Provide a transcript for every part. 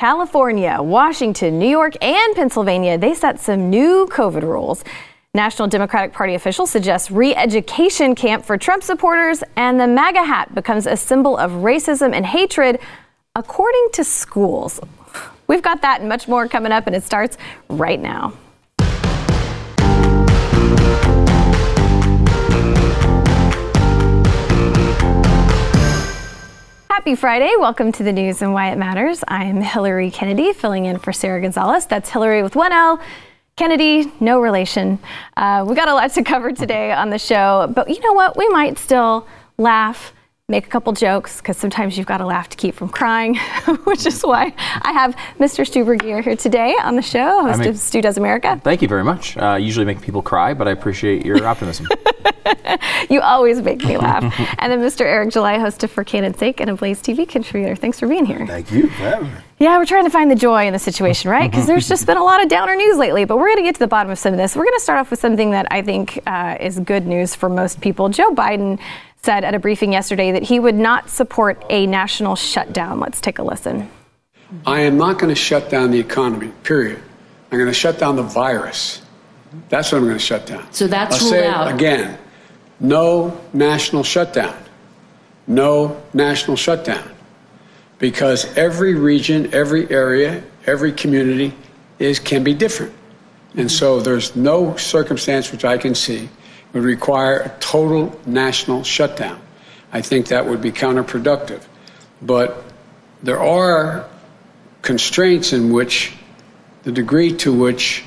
California, Washington, New York, and Pennsylvania, they set some new COVID rules. National Democratic Party officials suggest re-education camp for Trump supporters, and the MAGA hat becomes a symbol of racism and hatred, according to schools. We've got that and much more coming up, and it starts right now. Happy Friday. Welcome to the news and why it matters. I'm Hillary Kennedy, filling in for Sara Gonzales. That's Hillary with one L. Kennedy, no relation. Uh, we got a lot to cover today on the show, but you know what? We might still laugh make a couple jokes because sometimes you've got to laugh to keep from crying, which is why I have Mr. Stu Burguiere here today on the show, host of Stu Does America. Thank you very much. Uh, usually make people cry, but I appreciate your optimism. you always make me laugh. and then Mr. Eric July, host of For Cannon's Sake and a Blaze TV contributor. Thanks for being here. Thank you for having me. Yeah, we're trying to find the joy in the situation, right? Because there's just been a lot of downer news lately, but we're going to get to the bottom of some of this. We're going to start off with something that I think uh, is good news for most people. Joe Biden said at a briefing yesterday that he would not support a national shutdown. Let's take a listen. I am not going to shut down the economy, period. I'm going to shut down the virus. That's what I'm going to shut down. So that's I'll say out. it again. No national shutdown. No national shutdown. Because every region, every area, every community is can be different. And so there's no circumstance which I can see would require a total national shutdown. I think that would be counterproductive. But there are constraints in which the degree to which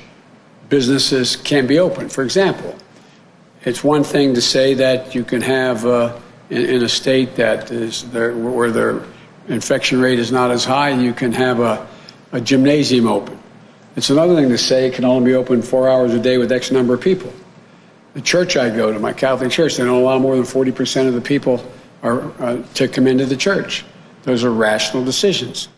businesses can be open. For example, it's one thing to say that you can have uh, in, in, a state that is there, where their infection rate is not as high, you can have a, a gymnasium open. It's another thing to say it can only be open four hours a day with X number of people the church I go to, my Catholic church, they don't allow more than 40% of the people are, uh, to come into the church. Those are rational decisions.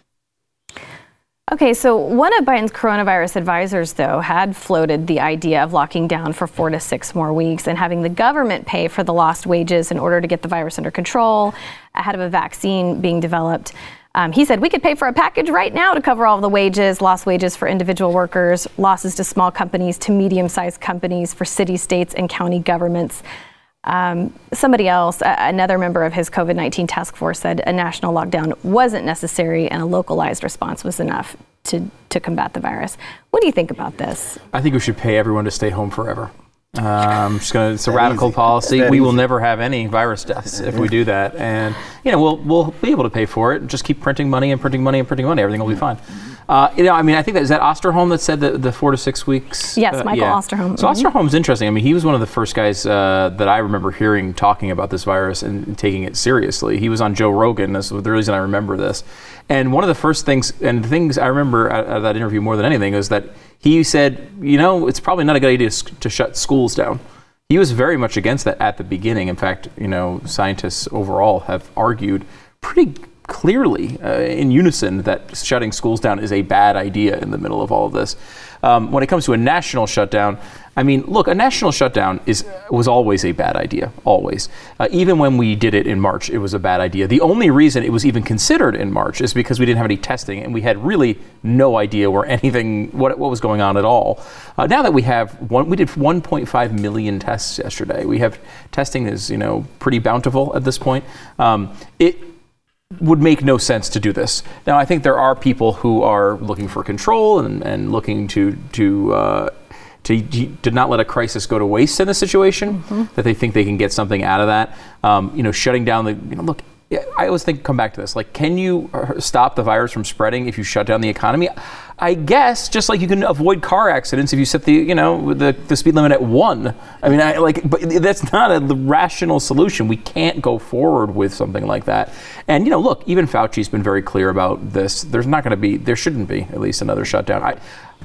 Okay, so one of Biden's coronavirus advisors, though, had floated the idea of locking down for four to six more weeks and having the government pay for the lost wages in order to get the virus under control ahead of a vaccine being developed. Um, he said we could pay for a package right now to cover all the wages, lost wages for individual workers, losses to small companies, to medium sized companies, for cities, states, and county governments. Um, somebody else, a- another member of his COVID 19 task force, said a national lockdown wasn't necessary and a localized response was enough to, to combat the virus. What do you think about this? I think we should pay everyone to stay home forever. Um, just gonna, it's a radical easy. policy. We will never have any virus deaths if we do that, and you know we'll we'll be able to pay for it. Just keep printing money and printing money and printing money. Everything will be fine. Uh, you know, I mean, I think that is that Osterholm that said that the four to six weeks. Yes, uh, Michael yeah. Osterholm. So mm-hmm. Osterholm's interesting. I mean, he was one of the first guys uh, that I remember hearing talking about this virus and taking it seriously. He was on Joe Rogan. That's the reason I remember this. And one of the first things, and the things I remember out of that interview more than anything, is that he said, you know, it's probably not a good idea to shut schools down he was very much against that at the beginning. In fact, you know, scientists overall have argued pretty clearly uh, in unison that shutting schools down is a bad idea in the middle of all of this. Um, when it comes to a national shutdown, I mean, look, a national shutdown is was always a bad idea, always. Uh, even when we did it in March, it was a bad idea. The only reason it was even considered in March is because we didn't have any testing and we had really no idea where anything, what, what was going on at all. Uh, now that we have one, we did 1.5 million tests yesterday. We have testing is you know pretty bountiful at this point. Um, it would make no sense to do this. Now, I think there are people who are looking for control and, and looking to to uh, to, to not let a crisis go to waste in the situation, mm-hmm. that they think they can get something out of that. Um, you know, shutting down the, you know, look, I always think, come back to this. Like, can you uh, stop the virus from spreading if you shut down the economy? I guess just like you can avoid car accidents if you set the, you know, the, the speed limit at one. I mean, I like, but that's not a rational solution. We can't go forward with something like that. And you know, look, even Fauci's been very clear about this. There's not going to be, there shouldn't be at least another shutdown. I,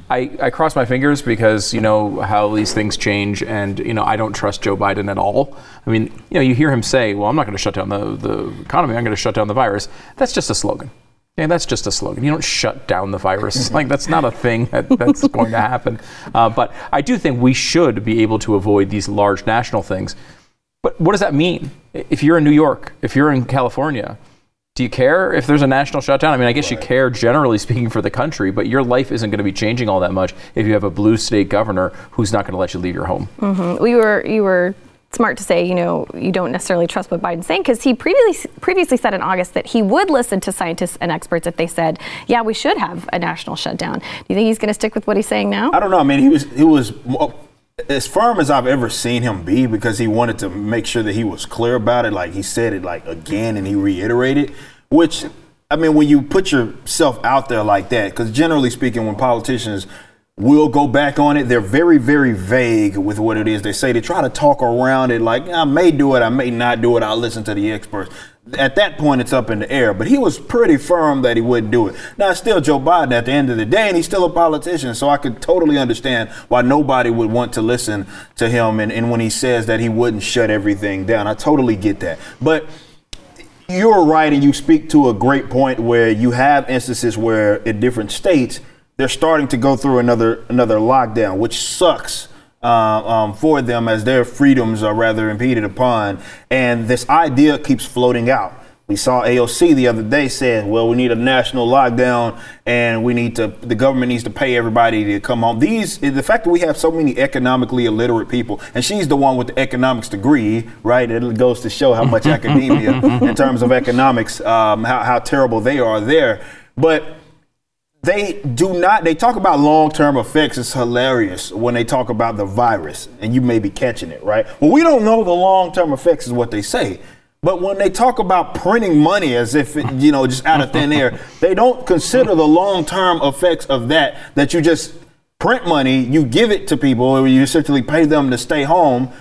I, I cross my fingers because you know how these things change, and you know I don't trust Joe Biden at all. I mean, you know, you hear him say, "Well, I'm not going to shut down the, the economy. I'm going to shut down the virus." That's just a slogan. Yeah, that's just a slogan. You don't shut down the virus. like that's not a thing that, that's going to happen. Uh, but I do think we should be able to avoid these large national things. But what does that mean? If you're in New York, if you're in California, do you care if there's a national shutdown? I mean, I guess right. you care generally speaking for the country, but your life isn't going to be changing all that much if you have a blue state governor who's not going to let you leave your home. Mm-hmm. We were you were smart to say, you know, you don't necessarily trust what Biden's saying because he previously previously said in August that he would listen to scientists and experts if they said, yeah, we should have a national shutdown. Do you think he's going to stick with what he's saying now? I don't know. I mean, he was he was as firm as I've ever seen him be because he wanted to make sure that he was clear about it. Like he said it like again and he reiterated, which I mean, when you put yourself out there like that, because generally speaking, when politicians will go back on it, they're very, very vague with what it is they say. They try to talk around it like, I may do it, I may not do it, I'll listen to the experts at that point it's up in the air. But he was pretty firm that he wouldn't do it. Now, still Joe Biden at the end of the day, and he's still a politician. So I could totally understand why nobody would want to listen to him. And, and when he says that he wouldn't shut everything down, I totally get that. But you're right, and you speak to a great point where you have instances where in different states they're starting to go through another another lockdown, which sucks uh, um, for them as their freedoms are rather impeded upon. And this idea keeps floating out. We saw AOC the other day said, well, we need a national lockdown and we need to, the government needs to pay everybody to come home. These, the fact that we have so many economically illiterate people, and she's the one with the economics degree, right? It goes to show how much academia in terms of economics, um, how, how terrible they are there. But they do not they talk about long-term effects. It's hilarious when they talk about the virus and you may be catching it right? Well we don't know the long-term effects is what they say. But when they talk about printing money as if it, you know just out of thin air they don't consider the long-term effects of that that you just print money you give it to people or you essentially pay them to stay home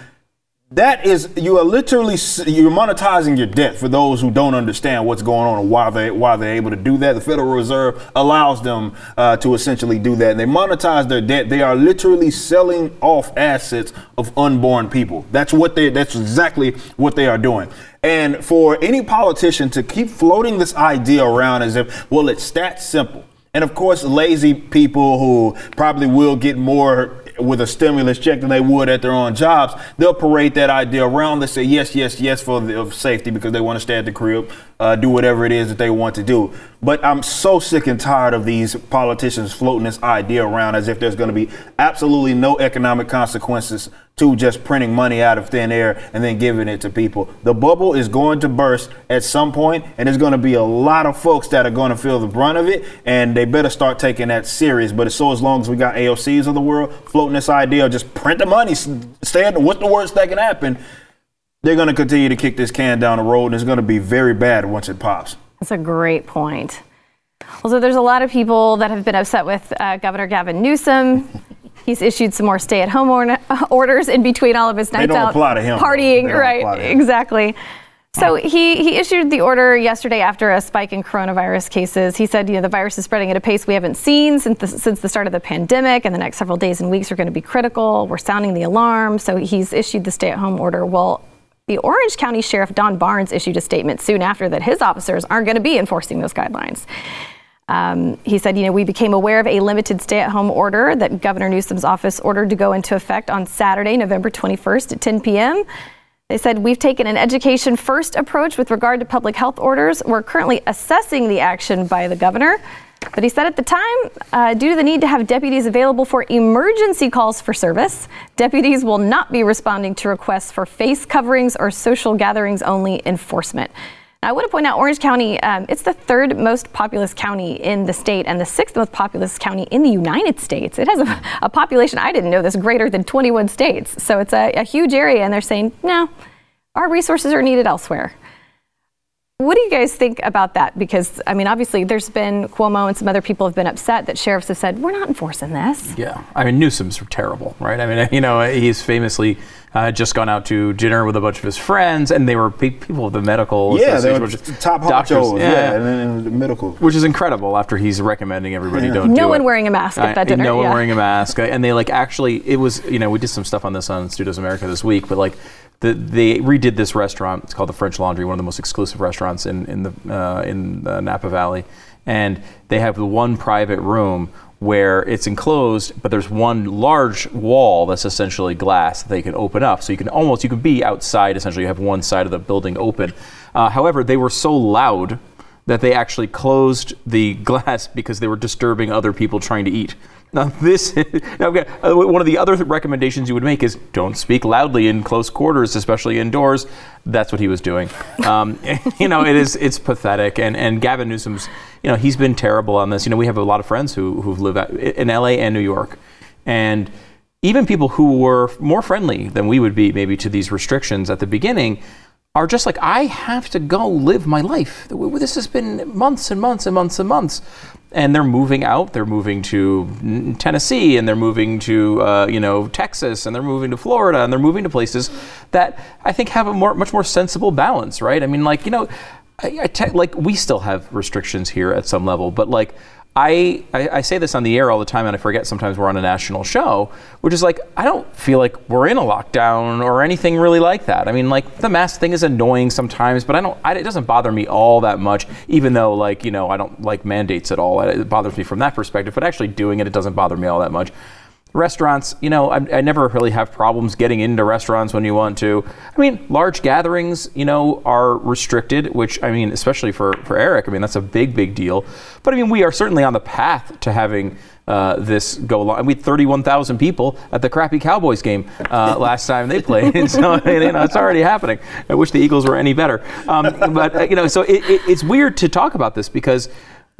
that is you are literally you're monetizing your debt for those who don't understand what's going on and why they why they're able to do that. The federal reserve allows them uh, to essentially do that and they monetize their debt. They are literally selling off assets of unborn people. That's what they that's exactly what they are doing. And for any politician to keep floating this idea around as if well it's that simple. And of course, lazy people who probably will get more with a stimulus check than they would at their own jobs, they'll parade that idea around. They say yes, yes, yes for the safety because they want to stay at the crib, uh, do whatever it is that they want to do. But I'm so sick and tired of these politicians floating this idea around as if there's going to be absolutely no economic consequences to just printing money out of thin air and then giving it to people. The bubble is going to burst at some point, and there's going to be a lot of folks that are going to feel the brunt of it, and they better start taking that serious. But so as long as we got AOCs of the world floating this idea of just print the money, stay what's the worst that can happen? They're going to continue to kick this can down the road, and it's going to be very bad once it pops. That's a great point. Also, there's a lot of people that have been upset with uh, Governor Gavin Newsom. He's issued some more stay-at-home or- orders in between all of his nights out partying. Right, exactly. So he, he issued the order yesterday after a spike in coronavirus cases. He said, you know, the virus is spreading at a pace we haven't seen since the, since the start of the pandemic, and the next several days and weeks are going to be critical. We're sounding the alarm. So he's issued the stay-at-home order. Well, the Orange County Sheriff Don Barnes issued a statement soon after that his officers aren't going to be enforcing those guidelines. Um, he said, you know, we became aware of a limited stay at home order that Governor Newsom's office ordered to go into effect on Saturday, November 21st at 10 p.m. They said, we've taken an education first approach with regard to public health orders. We're currently assessing the action by the governor. But he said at the time, uh, due to the need to have deputies available for emergency calls for service, deputies will not be responding to requests for face coverings or social gatherings only enforcement. I want to point out Orange County, um, it's the third most populous county in the state and the sixth most populous county in the United States. It has a, a population, I didn't know this, greater than 21 states. So it's a, a huge area, and they're saying, no, our resources are needed elsewhere. What do you guys think about that? Because, I mean, obviously, there's been Cuomo and some other people have been upset that sheriffs have said, we're not enforcing this. Yeah. I mean, Newsom's terrible, right? I mean, you know, he's famously uh, had just gone out to dinner with a bunch of his friends, and they were people of the medical yeah, they were top doctors, yeah, yeah, and then the medical, which is incredible. After he's recommending everybody yeah. don't no do one it. wearing a mask at that dinner, no yeah. one wearing a mask, and they like actually it was you know we did some stuff on this on Stu Does America this week, but like the, they redid this restaurant. It's called the French Laundry, one of the most exclusive restaurants in in the uh, in the Napa Valley, and they have the one private room where it's enclosed, but there's one large wall that's essentially glass that they can open up. So you can almost you can be outside. Essentially, you have one side of the building open. Uh, however, they were so loud that they actually closed the glass because they were disturbing other people trying to eat. Now, this now, uh, one of the other recommendations you would make is don't speak loudly in close quarters, especially indoors. That's what he was doing. Um, you know, it is it's pathetic. And and Gavin Newsom's, you know, he's been terrible on this. You know, we have a lot of friends who who live at, in L.A. and New York, and even people who were more friendly than we would be maybe to these restrictions at the beginning are just like, I have to go live my life. This has been months and months and months and months. And they're moving out. They're moving to Tennessee, and they're moving to uh, you know Texas, and they're moving to Florida, and they're moving to places that I think have a more much more sensible balance, right? I mean, like you know, I, I te- like we still have restrictions here at some level, but like I, I, say this on the air all the time, and I forget sometimes we're on a national show, which is like, I don't feel like we're in a lockdown or anything really like that. I mean, like, the mask thing is annoying sometimes, but I don't, I, it doesn't bother me all that much, even though, like, you know, I don't like mandates at all. It bothers me from that perspective, but actually doing it, it doesn't bother me all that much. Restaurants, you know, I, I, never really have problems getting into restaurants when you want to. I mean, large gatherings, you know, are restricted, which, I mean, especially for, for Eric, I mean, that's a big, big deal. But I mean, we are certainly on the path to having uh, this go along. We had 31,000 people at the crappy Cowboys game uh, last time they played. so, you know, it's already happening. I wish the Eagles were any better. Um, but, uh, you know, so it, it, it's weird to talk about this because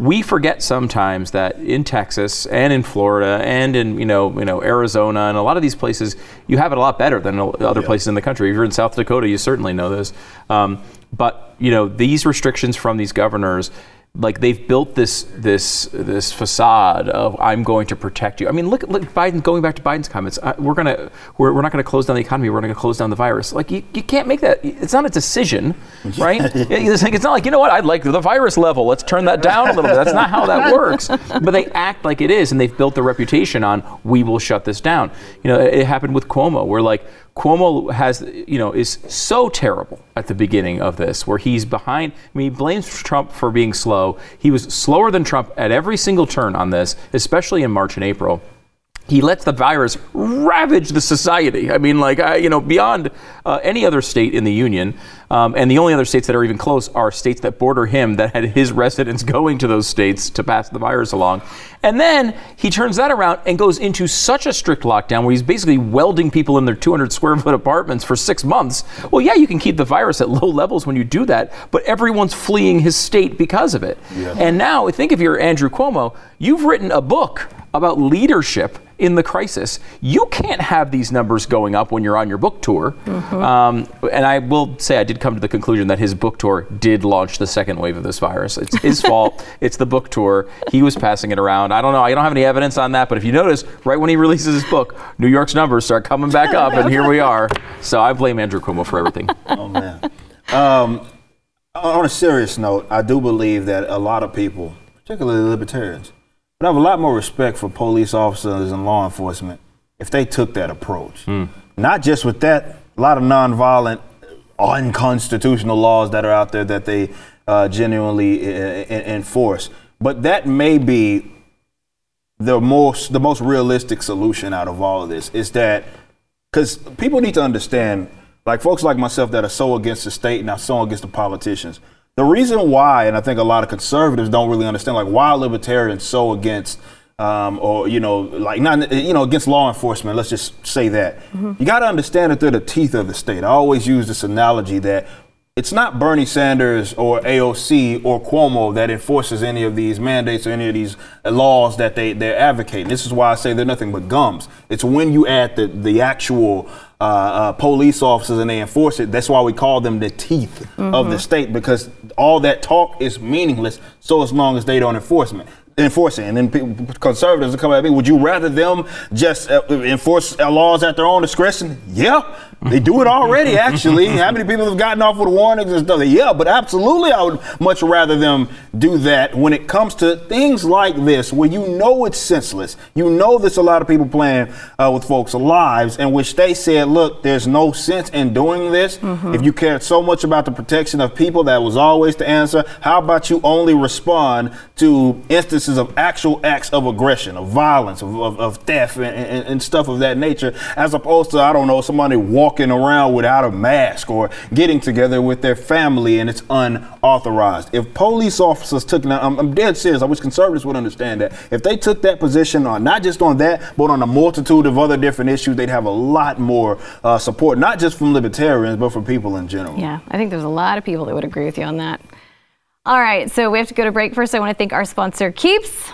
we forget sometimes that in Texas and in Florida and in you know you know Arizona and a lot of these places you have it a lot better than other yeah. places in the country. If you're in South Dakota, you certainly know this. Um, but you know these restrictions from these governors like they've built this this this facade of I'm going to protect you. I mean, look, look Biden going back to Biden's comments. Uh, we're gonna we're, we're not going to close down the economy. We're going to close down the virus. Like you, you can't make that. It's not a decision, right? it's, like, it's not like you know what I'd like the virus level. Let's turn that down a little bit. That's not how that works. But they act like it is, and they've built their reputation on we will shut this down. You know, it, it happened with Cuomo. We're like Cuomo has, you know, is so terrible at the beginning of this, where he's behind. I mean, he blames Trump for being slow. He was slower than Trump at every single turn on this, especially in March and April he lets the virus ravage the society. I mean, like, you know, beyond uh, any other state in the union. Um, and the only other states that are even close are states that border him, that had his residents going to those states to pass the virus along. And then he turns that around and goes into such a strict lockdown where he's basically welding people in their 200 square foot apartments for six months. Well, yeah, you can keep the virus at low levels when you do that, but everyone's fleeing his state because of it. Yeah. And now, think if you're Andrew Cuomo, you've written a book about leadership in the crisis. You can't have these numbers going up when you're on your book tour. Mm-hmm. Um, and I will say, I did come to the conclusion that his book tour did launch the second wave of this virus. It's his fault. It's the book tour. He was passing it around. I don't know. I don't have any evidence on that. But if you notice, right when he releases his book, New York's numbers start coming back up, and here we are. So I blame Andrew Cuomo for everything. Oh man. Um, on a serious note, I do believe that a lot of people, particularly libertarians, would have a lot more respect for police officers and law enforcement if they took that approach. Mm. Not just with that, a lot of nonviolent, unconstitutional laws that are out there that they uh, genuinely uh, enforce. But that may be the most the most realistic solution out of all of this is that because people need to understand, like folks like myself that are so against the state and are so against the politicians the reason why, and I think a lot of conservatives don't really understand, like why libertarians so against, um, or you know, like not you know against law enforcement. Let's just say that mm-hmm. you got to understand that they're the teeth of the state. I always use this analogy that it's not Bernie Sanders or AOC or Cuomo that enforces any of these mandates or any of these laws that they, they're advocating. This is why I say they're nothing but gums. It's when you add the, the actual uh, uh, police officers and they enforce it. That's why we call them the teeth mm-hmm. of the mm-hmm. state because all that talk is meaningless so as long as they don't enforce it. Enforce it, and then people, conservatives will come at me. Would you rather them just uh, enforce laws at their own discretion? Yeah, they do it already, actually. How many people have gotten off with warnings and stuff? Yeah, but absolutely, I would much rather them do that when it comes to things like this, where you know it's senseless. You know there's a lot of people playing uh, with folks' lives, in which they said, look, there's no sense in doing this. Mm-hmm. If you cared so much about the protection of people, that was always the answer. How about you only respond to instances of actual acts of aggression, of violence, of, of, of theft, and, and, and stuff of that nature, as opposed to, I don't know, somebody walking walking around without a mask or getting together with their family and it's unauthorized. If police officers took, now I'm, I'm dead serious, I wish conservatives would understand that. If they took that position on not just on that, but on a multitude of other different issues, they'd have a lot more uh, support, not just from libertarians, but from people in general. Yeah, I think there's a lot of people that would agree with you on that. All right, so we have to go to break. First, I want to thank our sponsor, Keeps.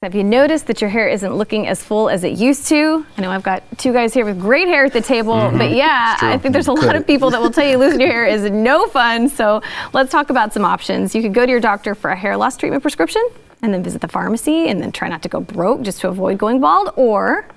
Have you noticed that your hair isn't looking as full as it used to? I know I've got two guys here with great hair at the table, mm-hmm. but yeah, I think there's a lot of people that will tell you losing your hair is no fun. So let's talk about some options. You could go to your doctor for a hair loss treatment prescription and then visit the pharmacy and then try not to go broke just to avoid going bald. Or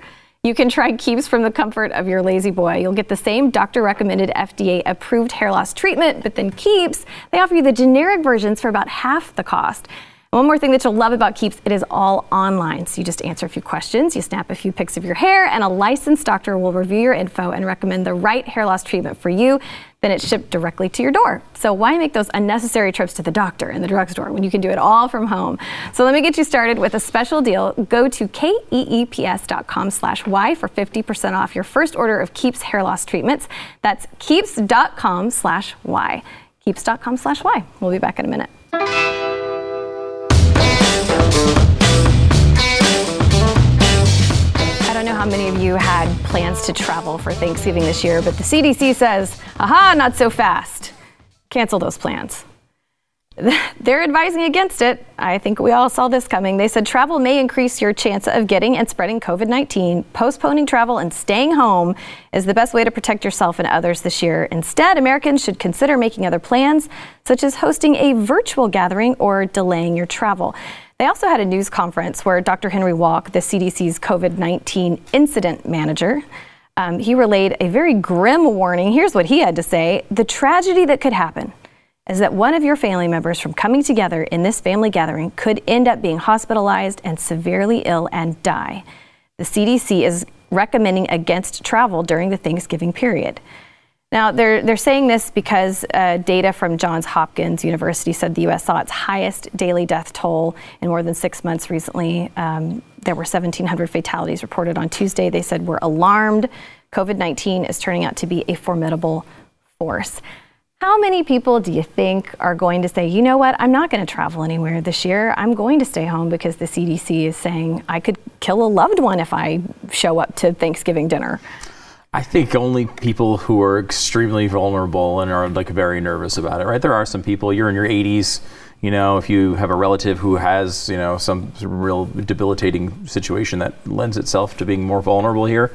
you can try Keeps from the comfort of your lazy boy. You'll get the same doctor recommended FDA approved hair loss treatment, but then Keeps, they offer you the generic versions for about half the cost. One more thing that you'll love about Keeps, it is all online. So you just answer a few questions, you snap a few pics of your hair, and a licensed doctor will review your info and recommend the right hair loss treatment for you. Then it's shipped directly to your door. So why make those unnecessary trips to the doctor and the drugstore when you can do it all from home? So let me get you started with a special deal. Go to keeps.com slash Y for 50% off your first order of Keeps hair loss treatments. That's keeps.com slash Y. Keeps.com slash Y. We'll be back in a minute. Don't know how many of you had plans to travel for Thanksgiving this year, but the CDC says, aha, not so fast. Cancel those plans. They're advising against it. I think we all saw this coming. They said travel may increase your chance of getting and spreading COVID 19. Postponing travel and staying home is the best way to protect yourself and others this year. Instead, Americans should consider making other plans, such as hosting a virtual gathering or delaying your travel. They also had a news conference where Dr. Henry Walke, the CDC's COVID 19 incident manager, um, he relayed a very grim warning. Here's what he had to say The tragedy that could happen is that one of your family members from coming together in this family gathering could end up being hospitalized and severely ill and die. The CDC is recommending against travel during the Thanksgiving period. Now, they're, they're saying this because uh, data from Johns Hopkins University said the U.S. saw its highest daily death toll in more than six months recently. Um, there were 1,700 fatalities reported on Tuesday. They said we're alarmed. COVID 19 is turning out to be a formidable force. How many people do you think are going to say, you know what, I'm not going to travel anywhere this year. I'm going to stay home because the CDC is saying I could kill a loved one if I show up to Thanksgiving dinner? I think only people who are extremely vulnerable and are like very nervous about it, right? There are some people, you're in your 80s, you know, if you have a relative who has, you know, some real debilitating situation that lends itself to being more vulnerable here,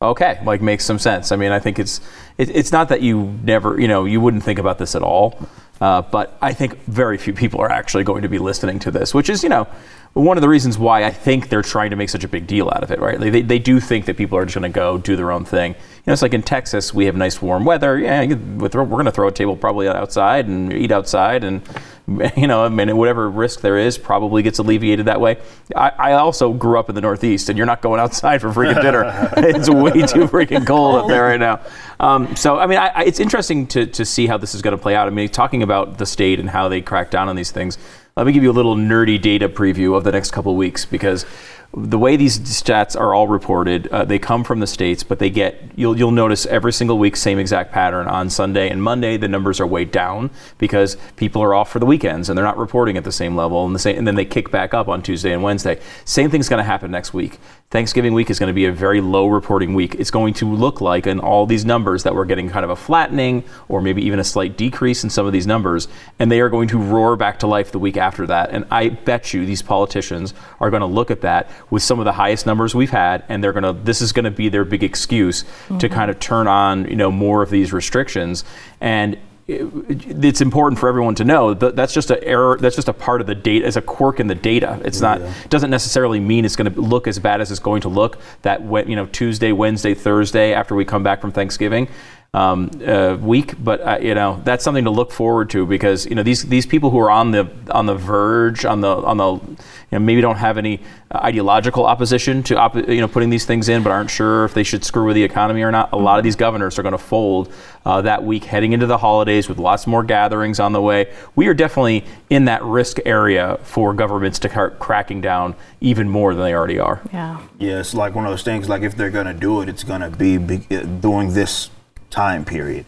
okay, like makes some sense. I mean, I think it's it, it's not that you never, you know, you wouldn't think about this at all, uh, but I think very few people are actually going to be listening to this, which is, you know, one of the reasons why I think they're trying to make such a big deal out of it, right? They, they do think that people are just going to go do their own thing. You know, it's like in Texas, we have nice warm weather. Yeah, we're going to throw a table probably outside and eat outside, and you know, I mean, whatever risk there is probably gets alleviated that way. I, I also grew up in the Northeast, and you're not going outside for freaking dinner. it's way too freaking cold up there right now. Um, so, I mean, I, I, it's interesting to, to see how this is going to play out. I mean, talking about the state and how they crack down on these things. Let me give you a little nerdy data preview of the next couple weeks because the way these stats are all reported, uh, they come from the states, but they get you'll you'll notice every single week same exact pattern. On Sunday and Monday, the numbers are way down because people are off for the weekends and they're not reporting at the same level, and the same, and then they kick back up on Tuesday and Wednesday. Same thing's going to happen next week. Thanksgiving week is going to be a very low reporting week. It's going to look like in all these numbers that we're getting kind of a flattening or maybe even a slight decrease in some of these numbers, and they are going to roar back to life the week after that. And I bet you these politicians are going to look at that with some of the highest numbers we've had, and they're to. This is going to be their big excuse mm-hmm. to kind of turn on, you know, more of these restrictions. And it's important for everyone to know that that's just a error. That's just a part of the data, as a quirk in the data. It's not doesn't necessarily mean it's going to look as bad as it's going to look that you know Tuesday, Wednesday, Thursday after we come back from Thanksgiving um, uh, week, but uh, you know that's something to look forward to because you know these these people who are on the on the verge on the on the you know maybe don't have any ideological opposition to op- you know putting these things in, but aren't sure if they should screw with the economy or not. A lot of these governors are going to fold uh, that week heading into the holidays with lots more gatherings on the way. We are definitely in that risk area for governments to start cracking down even more than they already are. Yeah. Yeah, it's like one of those things. Like if they're going to do it, it's going to be, be doing this time period.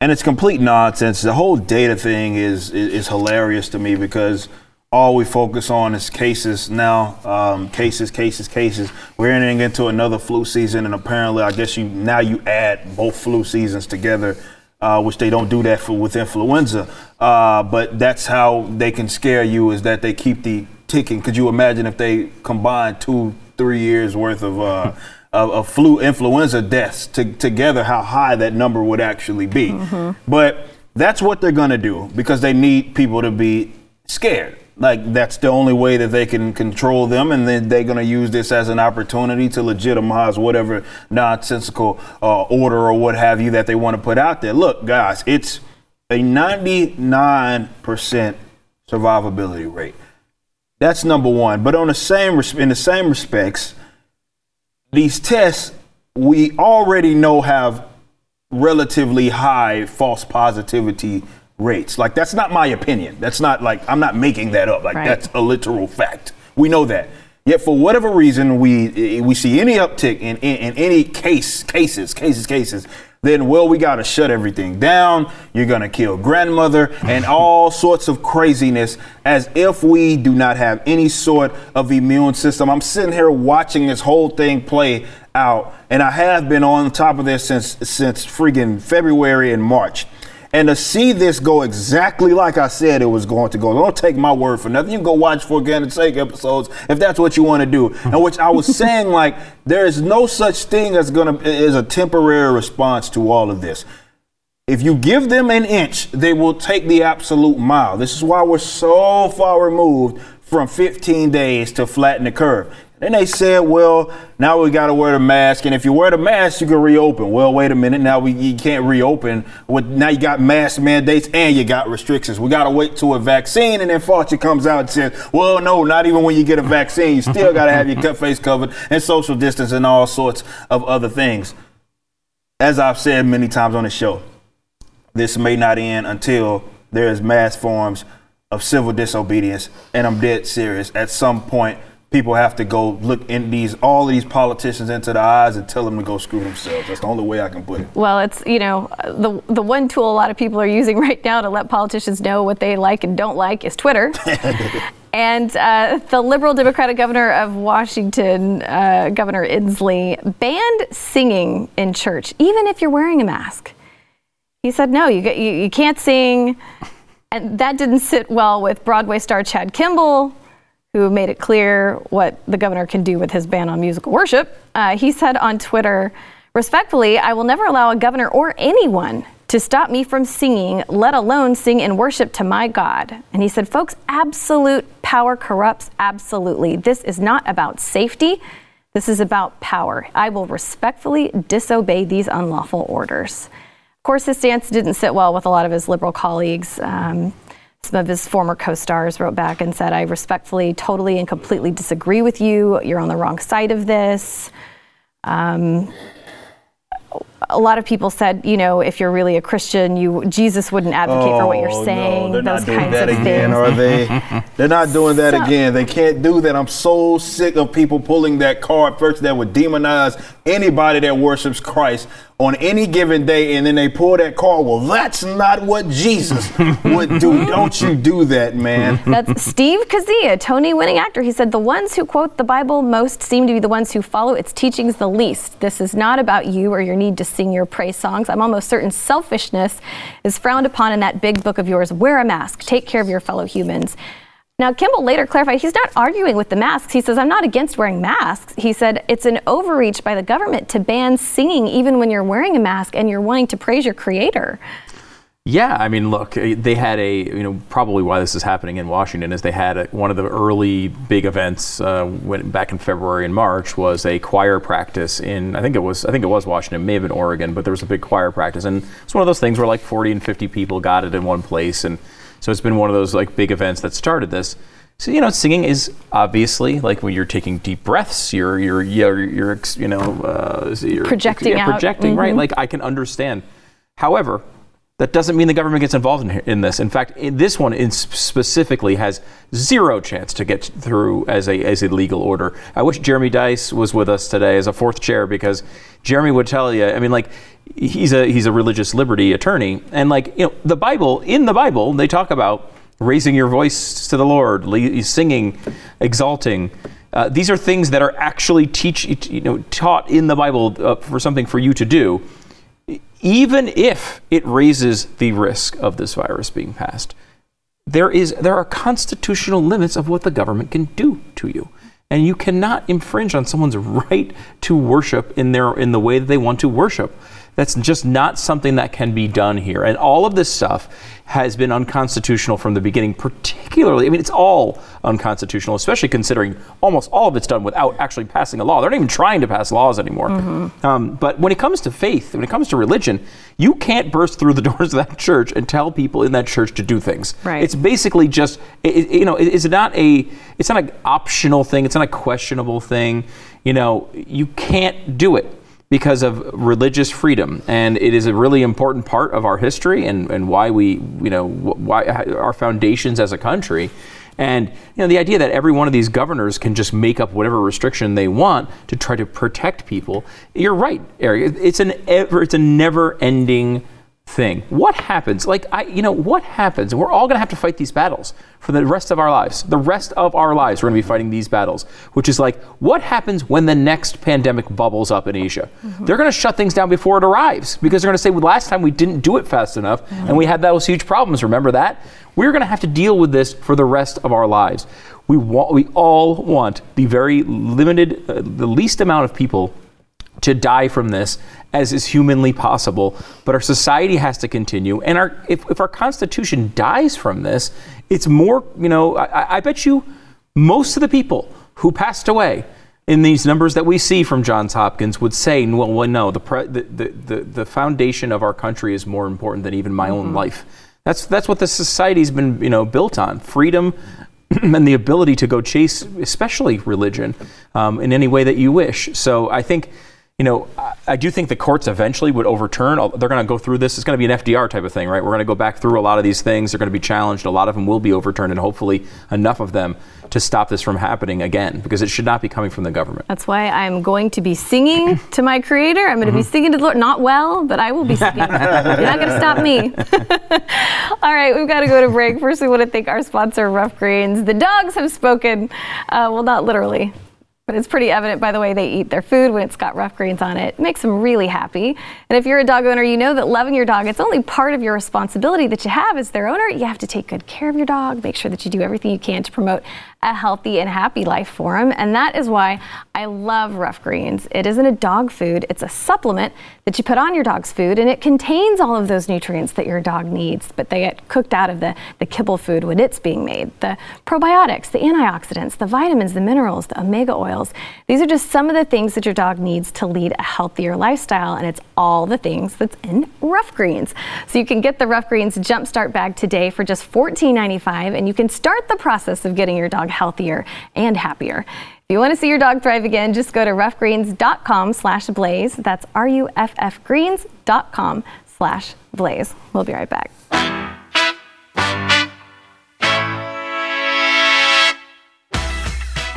And it's complete nonsense. The whole data thing is, is, is hilarious to me because all we focus on is cases now, um, cases, cases, cases. We're entering into another flu season, and apparently, I guess you now you add both flu seasons together, uh, which they don't do that for with influenza. Uh, but that's how they can scare you is that they keep the ticking. Could you imagine if they combine two, three years worth of uh, of, of, flu influenza deaths to, together? How high that number would actually be? Mm-hmm. But that's what they're going to do because they need people to be scared like that's the only way that they can control them and then they're going to use this as an opportunity to legitimize whatever nonsensical uh, order or what have you that they want to put out there look guys it's a 99% survivability rate that's number one but on the same in the same respects these tests we already know have relatively high false positivity rates. Like that's not my opinion. That's not like I'm not making that up. Like right. that's a literal fact. We know that. Yet for whatever reason we we see any uptick in, in, in any case cases cases cases then well we got to shut everything down. You're going to kill grandmother and all sorts of craziness as if we do not have any sort of immune system. I'm sitting here watching this whole thing play out and i have been on top of this since since friggin february and march and to see this go exactly like I said it was going to go, don't take my word for nothing. You can go watch For Organic Sake episodes if that's what you want to do. Hmm. And which I was saying, like, there is no such thing as gonna is a temporary response to all of this. If you give them an inch, they will take the absolute mile. This is why we're so far removed from 15 days to flatten the curve. Then they said, well, now we got to wear the mask, and if you wear the mask, you can reopen. Well, wait a minute, now we you can't reopen. With now you got mask mandates and you got restrictions. We got to wait to a vaccine, and then Fauci comes out and says, well, no, not even when you get a vaccine, you still got to have your face covered and social distance and all sorts of other things. As I've said many times on the show, this may not end until there is mass forms of civil disobedience, and I'm dead serious. At some point people have to go look in these all of these politicians into the eyes and tell them to go screw themselves. That's the only way I can put it. Well, it's you know the the one tool a lot of people are using right now to let politicians know what they like and don't like is Twitter. and uh, the liberal Democratic governor of Washington, uh, Governor Inslee, banned singing in church, even if you're wearing a mask. He said, no, you, you, you can't sing. And that didn't sit well with Broadway star Chad Kimball, who made it clear what the governor can do with his ban on musical worship. Uh, he said on Twitter, respectfully, I will never allow a governor or anyone to stop me from singing, let alone sing in worship to my God. And he said, folks, absolute power corrupts absolutely. This is not about safety. This is about power. I will respectfully disobey these unlawful orders. Of course, his stance didn't sit well with a lot of his liberal colleagues. Um, some of his former co stars wrote back and said, I respectfully, totally, and completely disagree with you. You're on the wrong side of this. Um, a lot of people said, you know, if you're really a Christian, you Jesus wouldn't advocate oh, for what you're oh, saying. No, they're those not doing kinds that of again, things. are they? they're not doing that so, again. They can't do that. I'm so sick of people pulling that card first that would demonize anybody that worships Christ on any given day and then they pull that card. Well, that's not what Jesus would do. Don't you do that, man. That's Steve Kazee, Tony winning actor. He said, The ones who quote the Bible most seem to be the ones who follow its teachings the least. This is not about you or your need to sing your praise songs. I'm almost certain selfishness is frowned upon in that big book of yours. Wear a mask, take care of your fellow humans. Now, Kimball later clarified he's not arguing with the masks. He says, I'm not against wearing masks. He said, it's an overreach by the government to ban singing even when you're wearing a mask and you're wanting to praise your creator. Yeah, I mean, look, eh, they had a, you know, probably why this is happening in Washington is they had a, one of the early big events uh, when, back in February and March was a choir practice in, I think it was, I think it was Washington, may have been Oregon, but there was a big choir practice, and it's one of those things where like 40 and 50 people got it in one place, and so it's been one of those like big events that started this. So you know, singing is obviously like when you're taking deep breaths, you're you're you're, you're you know uh, you're, projecting yeah, out. projecting mm-hmm. right. Like I can understand. However, That doesn't mean the government gets involved in, in this. In fact, in this one specifically has zero chance to get through as a as a legal order. I wish Jeremy Dys was with us today as a fourth chair because Jeremy would tell you. I mean, like he's a he's a religious liberty attorney, and like you know, the Bible in the Bible they talk about raising your voice to the Lord, singing, exalting. Uh, these are things that are actually teach you know taught in the Bible uh, for something for you to do even if it raises the risk of this virus being passed, there is there are constitutional limits of what the government can do to you. And you cannot infringe on someone's right to worship in their in the way that they want to worship. That's just not something that can be done here. And all of this stuff has been unconstitutional from the beginning, particularly, I mean, it's all unconstitutional, especially considering almost all of it's done without actually passing a law. They're not even trying to pass laws anymore. Mm-hmm. Um, but when it comes to faith, when it comes to religion, you can't burst through the doors of that church and tell people in that church to do things. Right. It's basically just, it, you know, it's not a, it's not an optional thing. It's not a questionable thing. You know, you can't do it because of religious freedom, and it is a really important part of our history and, and why we, you know, why our foundations as a country. And you know, the idea that every one of these governors can just make up whatever restriction they want to try to protect people. You're right, Eric. It's an ever, it's a never-ending thing. What happens? Like I, you know, what happens? And we're all going to have to fight these battles for the rest of our lives. The rest of our lives, we're going to be fighting these battles. Which is like, what happens when the next pandemic bubbles up in Asia? Mm-hmm. They're going to shut things down before it arrives because they're going to say, well, last time we didn't do it fast enough, mm-hmm. and we had those huge problems. Remember that? We're going to have to deal with this for the rest of our lives. We want, we all want the very limited, uh, the least amount of people to die from this as is humanly possible. But our society has to continue. And our, if, if our Constitution dies from this, it's more, you know, I, I bet you most of the people who passed away in these numbers that we see from Johns Hopkins would say, well, well no, the, pre- the, the, the, the, foundation of our country is more important than even my mm-hmm. own life. That's, that's what the society's been, you know, built on. Freedom and the ability to go chase, especially religion, um, in any way that you wish. So I think you know, I do think the courts eventually would overturn. They're going to go through this. It's going to be an FDR type of thing, right? We're going to go back through a lot of these things. They're going to be challenged. A lot of them will be overturned, and hopefully enough of them to stop this from happening again, because it should not be coming from the government. That's why I'm going to be singing to my Creator. I'm going to mm-hmm. be singing to the Lord. Not well, but I will be singing. You're not going to stop me. All right, we've got to go to break. First, we want to thank our sponsor, Ruff Greens. The dogs have spoken. Uh, well, not literally. But it's pretty evident by the way they eat their food when it's got ruff Greens on it. it. Makes them really happy. And if you're a dog owner, you know that loving your dog, it's only part of your responsibility that you have as their owner. You have to take good care of your dog, make sure that you do everything you can to promote a healthy and happy life for them. And that is why I love ruff Greens. It isn't a dog food, it's a supplement that you put on your dog's food, and it contains all of those nutrients that your dog needs, but they get cooked out of the, the kibble food when it's being made. The probiotics, the antioxidants, the vitamins, the minerals, the omega These are just some of the things that your dog needs to lead a healthier lifestyle, and it's all the things that's in Ruff Greens. So you can get the Ruff Greens Jumpstart bag today for just $14.95, and you can start the process of getting your dog dog healthier and happier. If you want to see your dog thrive again, just go to ruffgreens.com slash blaze. That's R-U-F-F greens.com slash blaze. We'll be right back.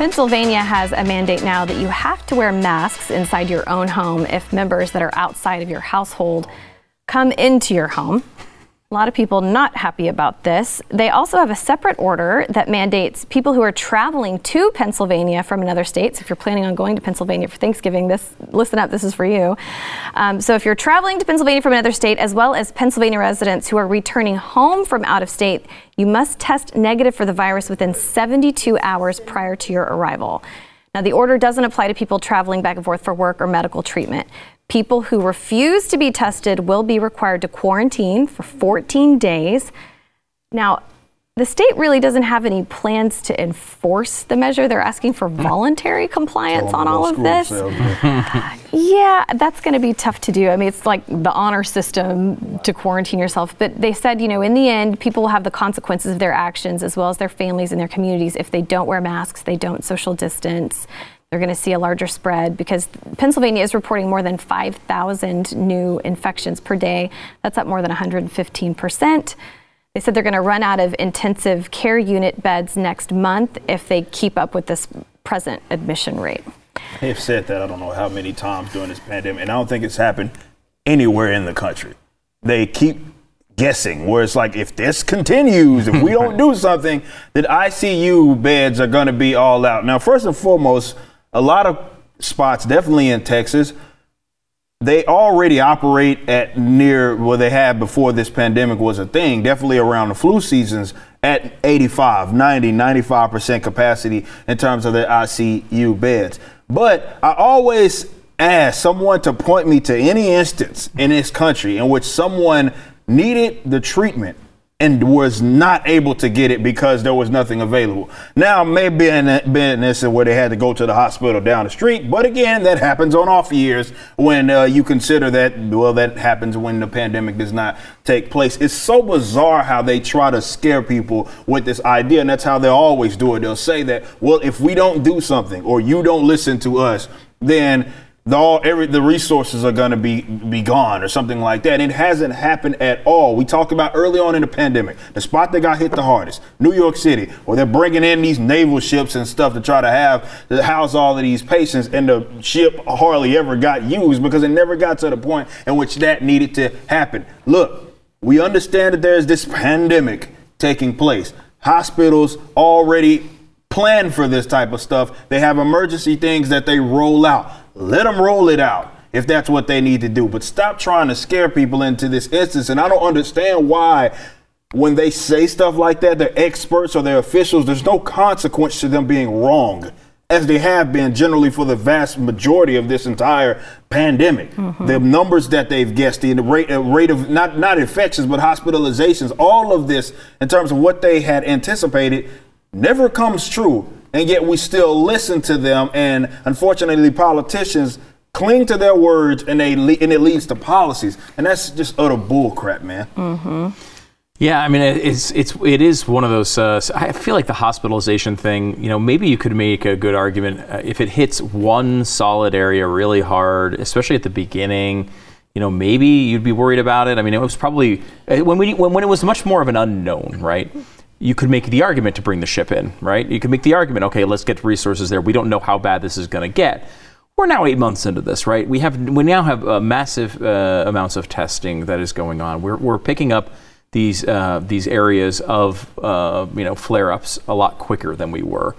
Pennsylvania has a mandate now that you have to wear masks inside your own home if members that are outside of your household come into your home. A lot of people not happy about this. They also have a separate order that mandates people who are traveling to Pennsylvania from another state. So if you're planning on going to Pennsylvania for Thanksgiving, this listen up. This is for you. Um, so if you're traveling to Pennsylvania from another state, as well as Pennsylvania residents who are returning home from out of state, you must test negative for the virus within 72 hours prior to your arrival. Now, the order doesn't apply to people traveling back and forth for work or medical treatment. People who refuse to be tested will be required to quarantine for 14 days. Now, the state really doesn't have any plans to enforce the measure. They're asking for hmm. voluntary compliance on all of this. yeah, that's going to be tough to do. I mean, it's like the honor system to quarantine yourself. But they said, you know, in the end, people will have the consequences of their actions as well as their families and their communities if they don't wear masks, they don't social distance, they're going to see a larger spread because Pennsylvania is reporting more than 5,000 new infections per day. That's up more than 115 percent. They said they're going to run out of intensive care unit beds next month if they keep up with this present admission rate. They've said that I don't know how many times during this pandemic, and I don't think it's happened anywhere in the country. They keep guessing where it's like if this continues, if we don't do something, that ICU beds are going to be all out. Now, first and foremost, a lot of spots, definitely in Texas, they already operate at near where they had before this pandemic was a thing, definitely around the flu seasons at 85, 90, 95% capacity in terms of their ICU beds. But I always ask someone to point me to any instance in this country in which someone needed the treatment and was not able to get it because there was nothing available. Now, maybe in been this where they had to go to the hospital down the street, but again, that happens on off years when uh, you consider that, well, that happens when the pandemic does not take place. It's so bizarre how they try to scare people with this idea, and that's how they always do it. They'll say that, well, if we don't do something or you don't listen to us, then the all every the resources are going to be be gone or something like that. It hasn't happened at all. We talked about early on in the pandemic, the spot that got hit the hardest, New York City, where they're bringing in these naval ships and stuff to try to have to house all of these patients, and the ship hardly ever got used because it never got to the point in which that needed to happen. Look, we understand that there's this pandemic taking place. Hospitals already plan for this type of stuff. They have emergency things that they roll out let them roll it out if that's what they need to do. But stop trying to scare people into this instance. And I don't understand why, when they say stuff like that, they're experts or they're officials, there's no consequence to them being wrong, as they have been generally for the vast majority of this entire pandemic. Mm-hmm. The numbers that they've guessed, the rate, uh, rate of not, not infections, but hospitalizations, all of this in terms of what they had anticipated never comes true and yet we still listen to them. And unfortunately, politicians cling to their words, and they le- and it leads to policies, and that's just utter bullcrap, man. Mm-hmm. Yeah, I mean, it's it's it is one of those. Uh, I feel like the hospitalization thing. You know, maybe you could make a good argument uh, if it hits one solid area really hard, especially at the beginning. You know, maybe you'd be worried about it. I mean, it was probably uh, when we when, when it was much more of an unknown, right? You could make the argument to bring the ship in, right? You could make the argument, okay, let's get resources there. We don't know how bad this is going to get. We're now eight months into this, right? We have we now have uh, massive uh, amounts of testing that is going on. We're, we're picking up these uh, these areas of uh, you know flare ups a lot quicker than we were.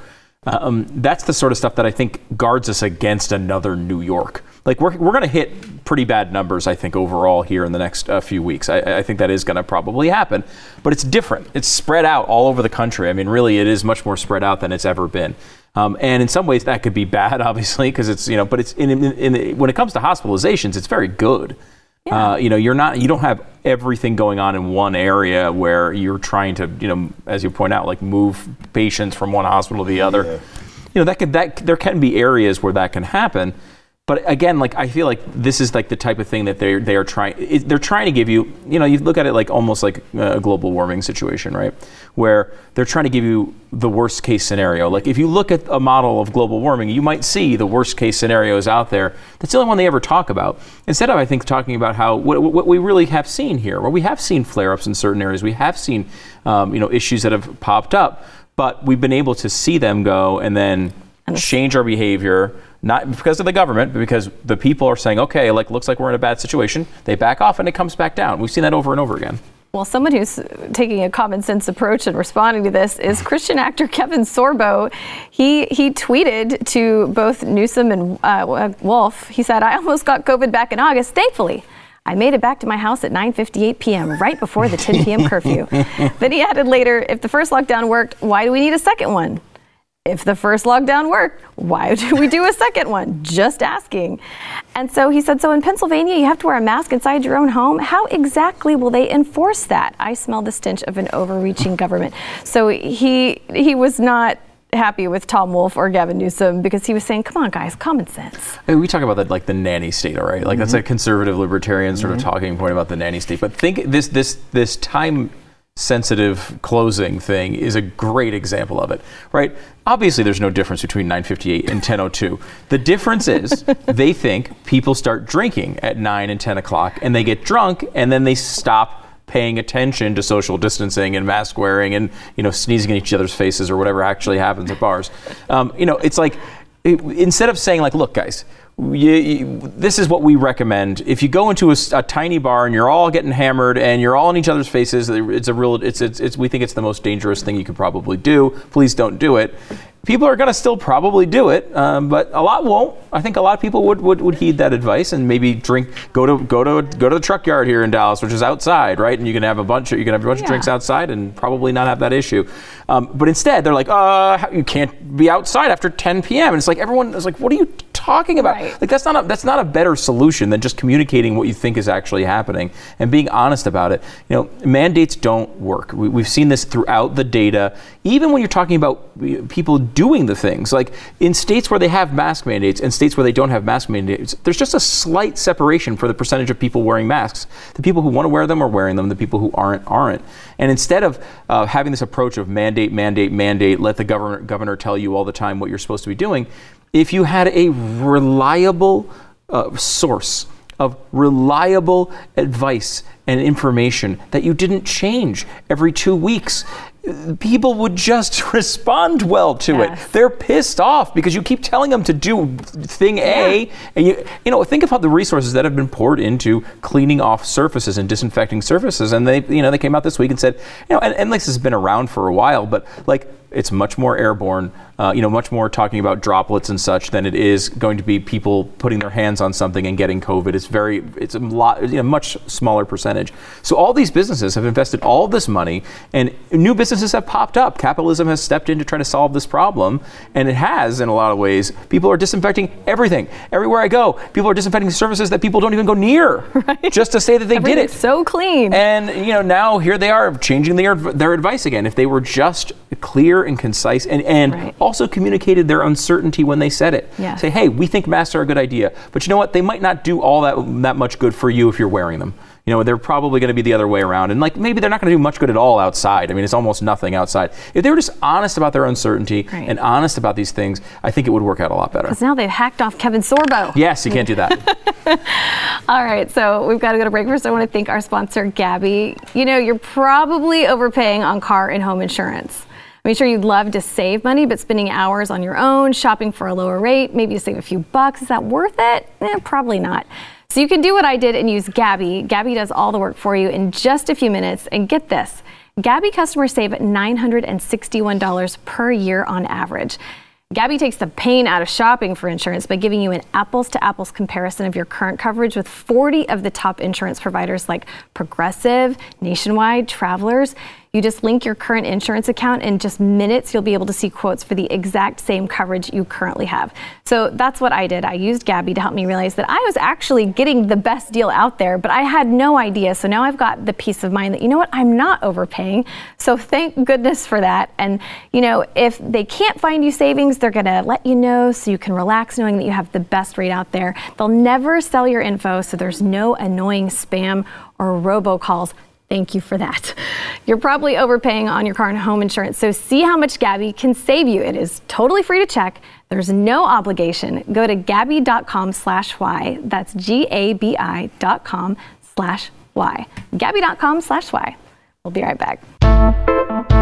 Um, that's the sort of stuff that I think guards us against another New York. Like we're, we're going to hit pretty bad numbers, I think, overall here in the next uh, few weeks. I, I, think that is going to probably happen, but it's different. It's spread out all over the country. I mean, really, it is much more spread out than it's ever been. Um, and in some ways, that could be bad, obviously, because it's you know. But it's in, in, in, when it comes to hospitalizations, it's very good. Yeah. Uh, you know, you're not, you don't have everything going on in one area where you're trying to, you know, as you point out, like move patients from one hospital to the other. Yeah. You know, that could, that there can be areas where that can happen but again, like I feel like this is like the type of thing that they they are trying. They're trying to give you, you know, you look at it like almost like a global warming situation, right? Where they're trying to give you the worst case scenario. Like if you look at a model of global warming, you might see the worst case scenarios out there. That's the only one they ever talk about. Instead of, I think, talking about how what, what we really have seen here, where we have seen flare-ups in certain areas, we have seen, um, you know, issues that have popped up, but we've been able to see them go and then change our behavior not because of the government, but because the people are saying, okay, like looks like we're in a bad situation. They back off and it comes back down. We've seen that over and over again. Well, someone who's taking a common sense approach and responding to this is Christian actor Kevin Sorbo. He he tweeted to both Newsom and uh, Wolf. He said, "I almost got COVID back in August. Thankfully, I made it back to my house at 9:58 p.m. right before the 10 p.m. curfew." then he added later, "If the first lockdown worked, why do we need a second one?" If the first lockdown worked, why do we do a second one? Just asking. And so he said, So in Pennsylvania, you have to wear a mask inside your own home. How exactly will they enforce that? I smell the stench of an overreaching government. So he he was not happy with Tom Wolf or Gavin Newsom because he was saying, "Come on, guys, common sense." I mean, we talk about that like the nanny state, all right? Like mm-hmm. that's a conservative libertarian sort mm-hmm. of talking point about the nanny state. But think this this this time sensitive closing thing is a great example of it, right? Obviously, there's no difference between 9:58 and 10:02. The difference is they think people start drinking at 9 and 10 o'clock, and they get drunk, and then they stop paying attention to social distancing and mask wearing and you know sneezing in each other's faces or whatever actually happens at bars. Um, you know, it's like it, instead of saying like, look, guys. You, you, this is what we recommend. If you go into a, a, tiny bar and you're all getting hammered and you're all in each other's faces, it's a real. It's, it's, it's we think it's the most dangerous thing you could probably do. Please don't do it people are going to still probably do it, um, but a lot won't. I think a lot of people would, would, would heed that advice and maybe drink, go to go to go to the truck yard here in Dallas, which is outside, right? And you can have a bunch of you can have a bunch yeah. of drinks outside and probably not have that issue. Um, but instead, they're like, uh, you can't be outside after 10 p.m. And it's like everyone is like, what are you talking about? Right. Like that's not a, that's not a better solution than just communicating what you think is actually happening and being honest about it. You know, mandates don't work. We, we've seen this throughout the data. Even when you're talking about people doing the things. Like in states where they have mask mandates and states where they don't have mask mandates, there's just a slight separation for the percentage of people wearing masks. The people who want to wear them are wearing them, the people who aren't, aren't. And instead of uh, having this approach of mandate, mandate, mandate, let the governor, governor tell you all the time what you're supposed to be doing, if you had a reliable uh, source, of reliable advice and information that you didn't change every two weeks people would just respond well to yes. it. They're pissed off because you keep telling them to do thing A, yeah. and you you know think about the resources that have been poured into cleaning off surfaces and disinfecting surfaces. And they you know they came out this week and said you know and, and this has been around for a while, but like it's much more airborne, uh, you know, much more talking about droplets and such than it is going to be people putting their hands on something and getting COVID. It's very, it's a lot, you know, much smaller percentage. So all these businesses have invested all this money, and new businesses have popped up. Capitalism has stepped in to try to solve this problem, and it has in a lot of ways. People are disinfecting everything. Everywhere I go, people are disinfecting services that people don't even go near, right. just to say that they did it. So clean. And you know, now here they are changing their their advice again. If they were just clear and concise and, and right. Also communicated their uncertainty when they said it. Yes. Say, hey, we think masks are a good idea, but you know what? They might not do all that, that much good for you if you're wearing them. You know, they're probably going to be the other way around. And like maybe they're not going to do much good at all outside. I mean, it's almost nothing outside. If they were just honest about their uncertainty right. and honest about these things, I think it would work out a lot better. Because now they've hacked off Kevin Sorbo. Yes, you can't do that. all right, so we've got to go to break. First, I want to thank our sponsor, Gabi You know, you're probably overpaying on car and home insurance. I'm sure you'd love to save money, but spending hours on your own, shopping for a lower rate, maybe to save a few bucks, is that worth it? Eh, probably not. So you can do what I did and use Gabi. Gabi does all the work for you in just a few minutes. And get this Gabi customers save $961 per year on average. Gabi takes the pain out of shopping for insurance by giving you an apples to apples comparison of your current coverage with 40 of the top insurance providers like Progressive, Nationwide, Travelers. You just link your current insurance account in just minutes, you'll be able to see quotes for the exact same coverage you currently have. So that's what I did. I used Gabi to help me realize that I was actually getting the best deal out there, but I had no idea. So now I've got the peace of mind that, you know what, I'm not overpaying. So thank goodness for that. And, you know, if they can't find you savings, they're going to let you know so you can relax knowing that you have the best rate out there. They'll never sell your info, so there's no annoying spam or robocalls Thank you for that. You're probably overpaying on your car and home insurance, so see how much Gabi can save you. It is totally free to check. There's no obligation. Go to gabi.com slash Y. That's G-A-B-I dot com slash Y. Gabi.com slash Y. We'll be right back.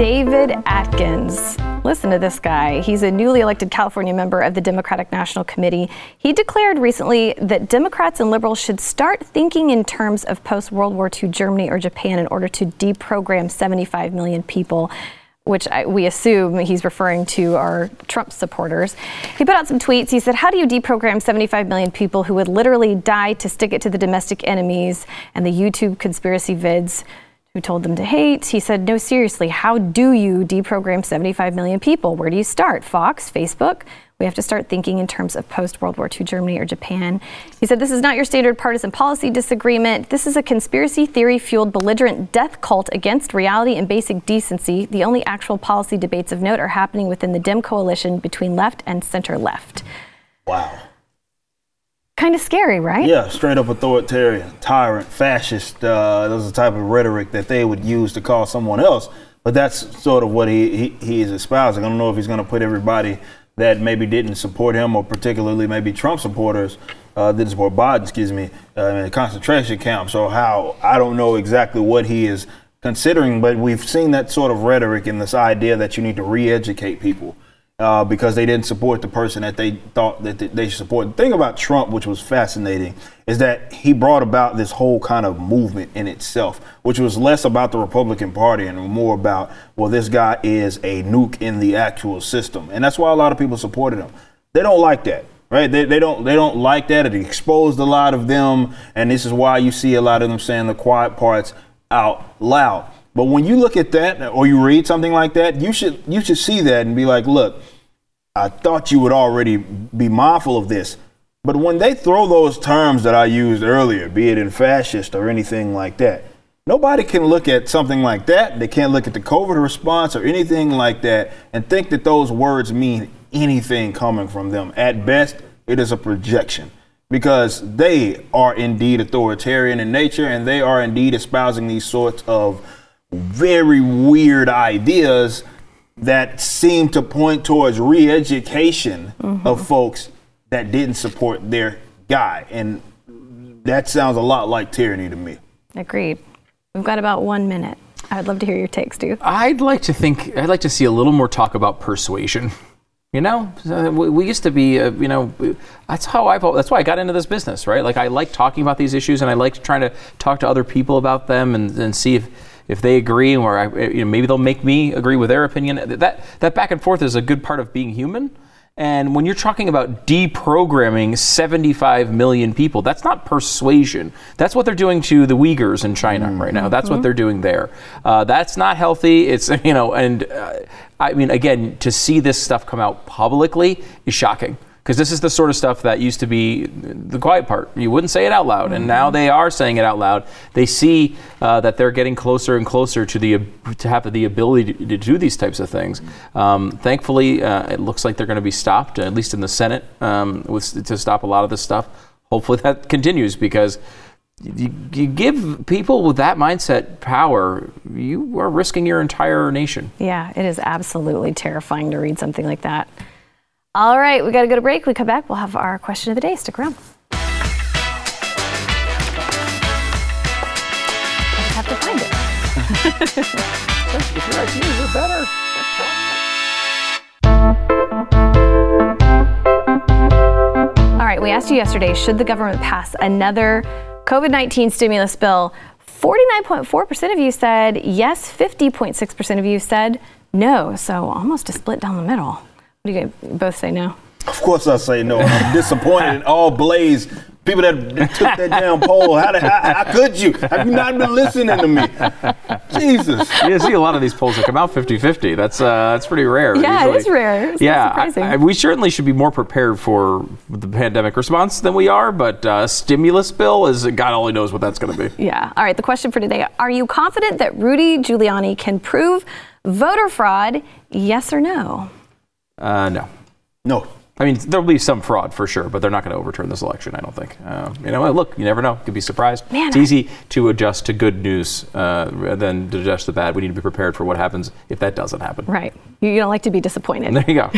David Atkins. Listen to this guy. He's a newly elected California member of the Democratic National Committee. He declared recently that Democrats and liberals should start thinking in terms of post World War II Germany or Japan in order to deprogram 75 million people which I, we assume he's referring to our Trump supporters. He put out some tweets. He said, How do you deprogram 75 million people who would literally die to stick it to the domestic enemies and the YouTube conspiracy vids? Who told them to hate. He said, No, seriously, how do you deprogram 75 million people? Where do you start? Fox, Facebook? We have to start thinking in terms of post World War II Germany or Japan. He said, This is not your standard partisan policy disagreement. This is a conspiracy theory fueled belligerent death cult against reality and basic decency. The only actual policy debates of note are happening within the Dem coalition between left and center left. Wow kind of scary, right? Yeah, straight up authoritarian, tyrant, fascist. Uh, those the type of rhetoric that they would use to call someone else. But that's sort of what he, he, he is espousing. I don't know if he's going to put everybody that maybe didn't support him, or particularly maybe Trump supporters, uh, didn't support Biden, excuse me, uh, in a concentration camp. So how I don't know exactly what he is considering, but we've seen that sort of rhetoric and this idea that you need to re-educate people uh, because they didn't support the person that they thought that they should support. The thing about Trump, which was fascinating, is that he brought about this whole kind of movement in itself, which was less about the Republican Party and more about, well, this guy is a nuke in the actual system, and that's why a lot of people supported him. They don't like that. Right, they, they don't they don't like that. It exposed a lot of them, and this is why you see a lot of them saying the quiet parts out loud. But when you look at that or you read something like that, you should you should see that and be like, look, I thought you would already be mindful of this. But when they throw those terms that I used earlier, be it in fascist or anything like that, nobody can look at something like that. They can't look at the COVID response or anything like that and think that those words mean anything coming from them. At best, it is a projection because they are indeed authoritarian in nature and they are indeed espousing these sorts of very weird ideas that seem to point towards re-education mm-hmm. of folks that didn't support their guy. And that sounds a lot like tyranny to me. Agreed. We've got about one minute. I'd love to hear your takes dude i'd like to think i'd like to see a little more talk about persuasion. You know, we used to be, uh, you know, that's how I've, that's why I got into this business, right? Like I like talking about these issues and I like trying to talk to other people about them and, and see if, if they agree or I, you know, maybe they'll make me agree with their opinion. That, that back and forth is a good part of being human. And when you're talking about deprogramming 75 million people, that's not persuasion. That's what they're doing to the Uyghurs in China mm-hmm. right now. That's mm-hmm. what they're doing there. Uh, that's not healthy. It's, you know, and uh, I mean, again, to see this stuff come out publicly is shocking because this is the sort of stuff that used to be the quiet part. You wouldn't say it out loud, mm-hmm. and now they are saying it out loud. They see uh, that they're getting closer and closer to the to have the ability to, to do these types of things. Um, thankfully, uh, it looks like they're going to be stopped, at least in the Senate, um, with, to stop a lot of this stuff. Hopefully, that continues because you, you, give people with that mindset power, you are risking your entire nation. Yeah, it is absolutely terrifying to read something like that. All right, we got to go to break. We come back, we'll have our question of the day. Stick around. Have to find it. your ideas are better. All right, we asked you yesterday should the government pass another COVID 19 stimulus bill, 49.4% of you said yes, 50.6% of you said no. So almost a split down the middle. What do you both say no? Of course I say no. I'm disappointed in all Blaze people that, that took that damn poll. How, did, how, how, could you? Have you not been listening to me? Jesus. You see a lot of these polls that come out 50-50. That's uh, that's pretty rare. Yeah, Usually. it is rare. It's yeah, I, I, we certainly should be more prepared for the pandemic response than we are. But uh, stimulus bill is God only knows what that's going to be. Yeah. All right. The question for today: Are you confident that Rudy Giuliani can prove voter fraud? Yes or no? Uh, no. No. I mean, there'll be some fraud for sure, but they're not going to overturn this election. I don't think. Uh, you know, look, you never know. You could be surprised. Man, it's easy to adjust to good news uh, than to adjust to bad. We need to be prepared for what happens if that doesn't happen. Right. You don't like to be disappointed. There you go.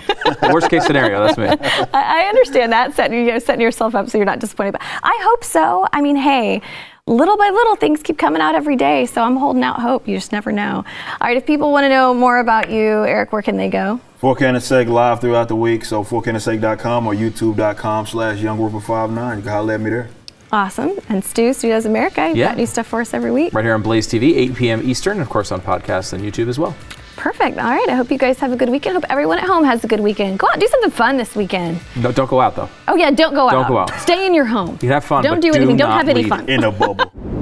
Worst case scenario. That's me. I, I understand that setting you know, setting yourself up so you're not disappointed. But I hope so. I mean, hey little by little, things keep coming out every day. So I'm holding out hope. You just never know. All right, if people want to know more about you, Eric, where can they go? Forcan and Seg live throughout the week. So forcanandseg.com or youtube.com slash youngwhooper59. You can holler at me there. Awesome. And Stu, Stu Does America, you've yeah. got new stuff for us every week. Right here on Blaze TV, 8 p.m. Eastern, and of course on podcasts and YouTube as well. Perfect. All right. I hope you guys have a good weekend. Hope everyone at home has a good weekend. Go out, do something fun this weekend. No, don't go out though. Oh yeah, don't go don't out. Don't go out. Stay in your home. You have fun. Don't do anything. Do not have any fun. In a bubble.